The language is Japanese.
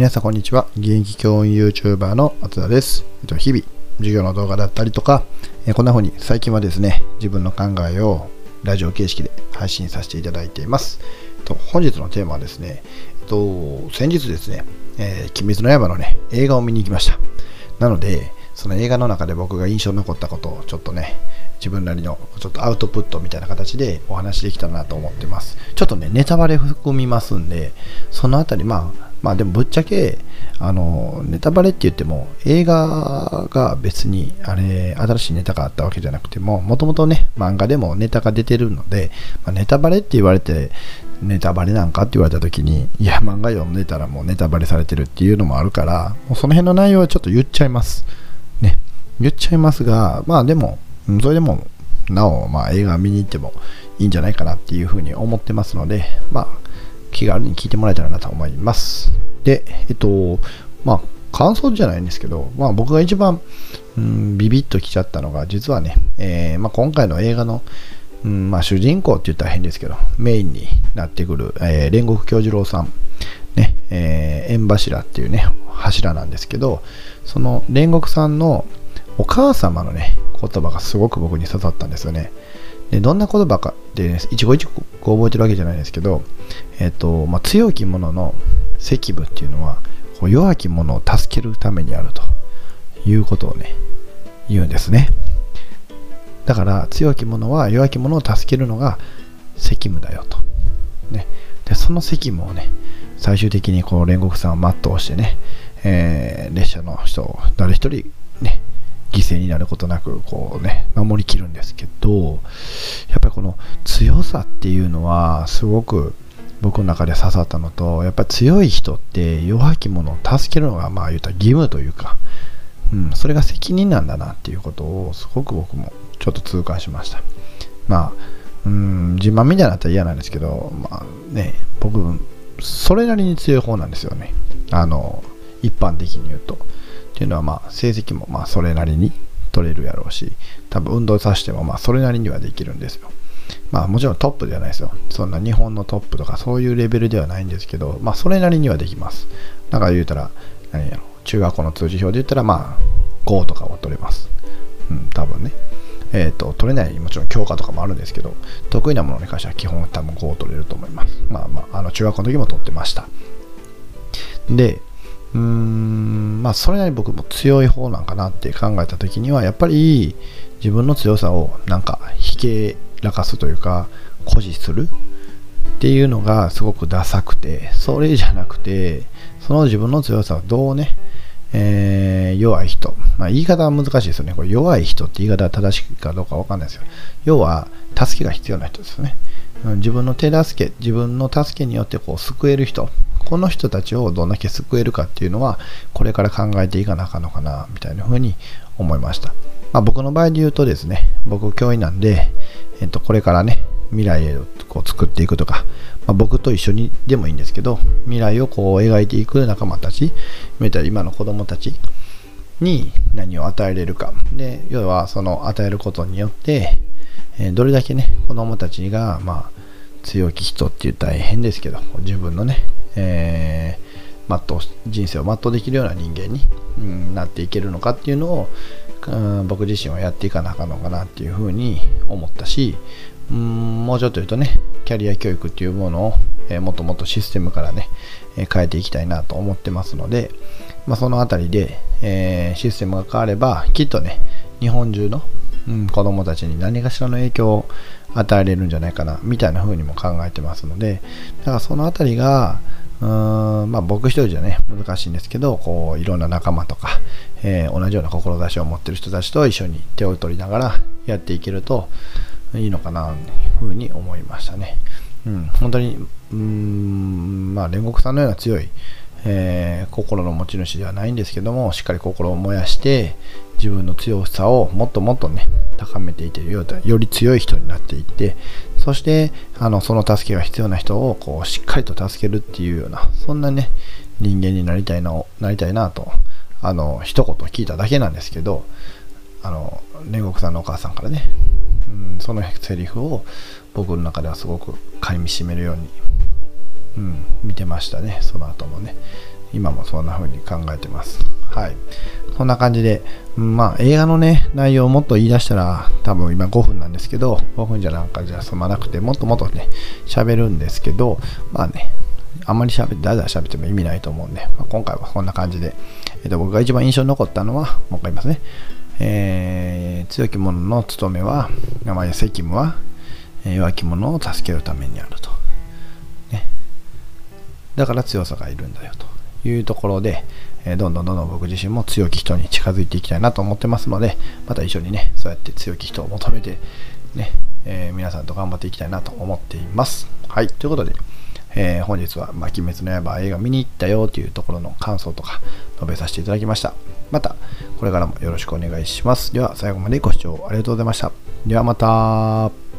皆さんこんにちは。現役教員 YouTuber の松田です。日々、授業の動画だったりとか、こんな風に最近はですね、自分の考えをラジオ形式で配信させていただいています。本日のテーマはですね、先日ですね、え、鬼滅の刃のね、映画を見に行きました。なので、その映画の中で僕が印象に残ったことをちょっとね、自分なりのちょっとアウトプットみたいな形でお話できたらなと思ってます。ちょっとね、ネタバレ含みますんで、そのあたり、まあ、まあでもぶっちゃけ、あの、ネタバレって言っても、映画が別に、あれ、新しいネタがあったわけじゃなくても、もともとね、漫画でもネタが出てるので、まあ、ネタバレって言われて、ネタバレなんかって言われた時に、いや、漫画読んでたらもうネタバレされてるっていうのもあるから、もうその辺の内容はちょっと言っちゃいます。ね。言っちゃいますが、まあでも、それでも、なお、まあ映画見に行ってもいいんじゃないかなっていうふうに思ってますので、まあ、気軽に聞いてもらえたらなと思います。で、えっと、まあ、感想じゃないんですけど、まあ僕が一番、うん、ビビッときちゃったのが、実はね、えー、まあ、今回の映画の、うんまあ、主人公って言ったら変ですけど、メインになってくる、えー、煉獄京次郎さん、ね、えー、縁柱っていうね、柱なんですけど、その煉獄さんのお母様のね、言葉がすごく僕に刺さったんですよね。でどんな言葉かってね、一語一語覚えてるわけじゃないですけど、えっ、と、まあ、強き者の積部っていうのはこう、弱き者を助けるためにあるということをね、言うんですね。だから強き者は弱き者を助けるのが責務だよと。ね、でその責務をね、最終的にこの煉獄さんを全うしてね、えー、列車の人を誰一人ね、犠牲になることなくこうね守りきるんですけどやっぱりこの強さっていうのはすごく僕の中で刺さったのとやっぱり強い人って弱き者を助けるのがまあ言ったら義務というか、うん、それが責任なんだなっていうことをすごく僕もちょっと痛感しました。まあうん自慢みたいになったら嫌なんですけどまあね僕それなりに強い方なんですよね。あの一般的に言うと。っていうのはまあ成績もまあそれなりに取れるやろうし多分運動させてもまあそれなりにはできるんですよ。まあもちろんトップではないですよ。そんな日本のトップとかそういうレベルではないんですけどまあそれなりにはできます。だから言うたら何やろ中学校の通知表で言ったらまあ5とかは取れます。うん多分ね。えっ、ー、と取れないもちろん教科とかもあるんですけど得意なものに関しては基本多分5を取れると思います。まあまああの中学校の時も取ってました。でうーんまあそれなりに僕も強い方なんかなって考えた時にはやっぱり自分の強さをなんかひけらかすというか誇示するっていうのがすごくダサくてそれじゃなくてその自分の強さをどうね、えー、弱い人、まあ、言い方は難しいですよね。これ弱い人って言い方は正しいかどうかわかんないですよ。要は助けが必要な人ですよね。自分の手助け自分の助けによってこう救える人。この人たちをどんだけ救えるかっていうのはこれから考えていかなあかんのかなみたいな風に思いました、まあ、僕の場合で言うとですね僕教員なんで、えっと、これからね未来をこう作っていくとか、まあ、僕と一緒にでもいいんですけど未来をこう描いていく仲間たち今の子供たちに何を与えれるか。で要はその与えることによってえどれだけね子供たちがまあ強き人って言ったら変ですけど自分のね、えー、全う人生を全うできるような人間に、うん、なっていけるのかっていうのを、うん、僕自身はやっていかなあかんのかなっていうふうに思ったし、うん、もうちょっと言うとねキャリア教育っていうものを、えー、もっともっとシステムからね、えー、変えていきたいなと思ってますので、まあ、そのあたりで、えー、システムが変わればきっとね日本中のうん、子供たちに何かしらの影響を与えれるんじゃないかなみたいな風にも考えてますのでだからそのあたりがうーんまあ僕一人じゃね難しいんですけどこういろんな仲間とか、えー、同じような志を持ってる人たちと一緒に手を取りながらやっていけるといいのかなというふうに思いましたね。うん、本当にうーんまあ煉獄さんのような強いえー、心の持ち主ではないんですけどもしっかり心を燃やして自分の強さをもっともっとね高めていってより強い人になっていってそしてあのその助けが必要な人をこうしっかりと助けるっていうようなそんなね人間になりたいななりたいなとあの一言聞いただけなんですけどあの煉獄さんのお母さんからね、うん、そのセリフを僕の中ではすごく噛みしめるようにうん、見てましたね、その後もね。今もそんな風に考えてます。はい。そんな感じで、まあ映画のね、内容をもっと言い出したら、多分今5分なんですけど、5分じゃなんかじゃ済まなくて、もっともっとね、喋るんですけど、まあね、あんまり喋って、だだ喋っても意味ないと思うんで、まあ、今回はこんな感じで、えっと、僕が一番印象に残ったのは、もう一回言いますね。えー、強き者の務めは、まあ、責務は、弱き者を助けるためにあると。ね、だから強さがいるんだよというところで、えどんどんどんどん僕自身も強き人に近づいていきたいなと思ってますので、また一緒にね、そうやって強き人を求めて、ね、えー、皆さんと頑張っていきたいなと思っています。はい、ということで、えー、本日は、まあ、鬼滅の刃映画見に行ったよというところの感想とか述べさせていただきました。また、これからもよろしくお願いします。では、最後までご視聴ありがとうございました。ではまた。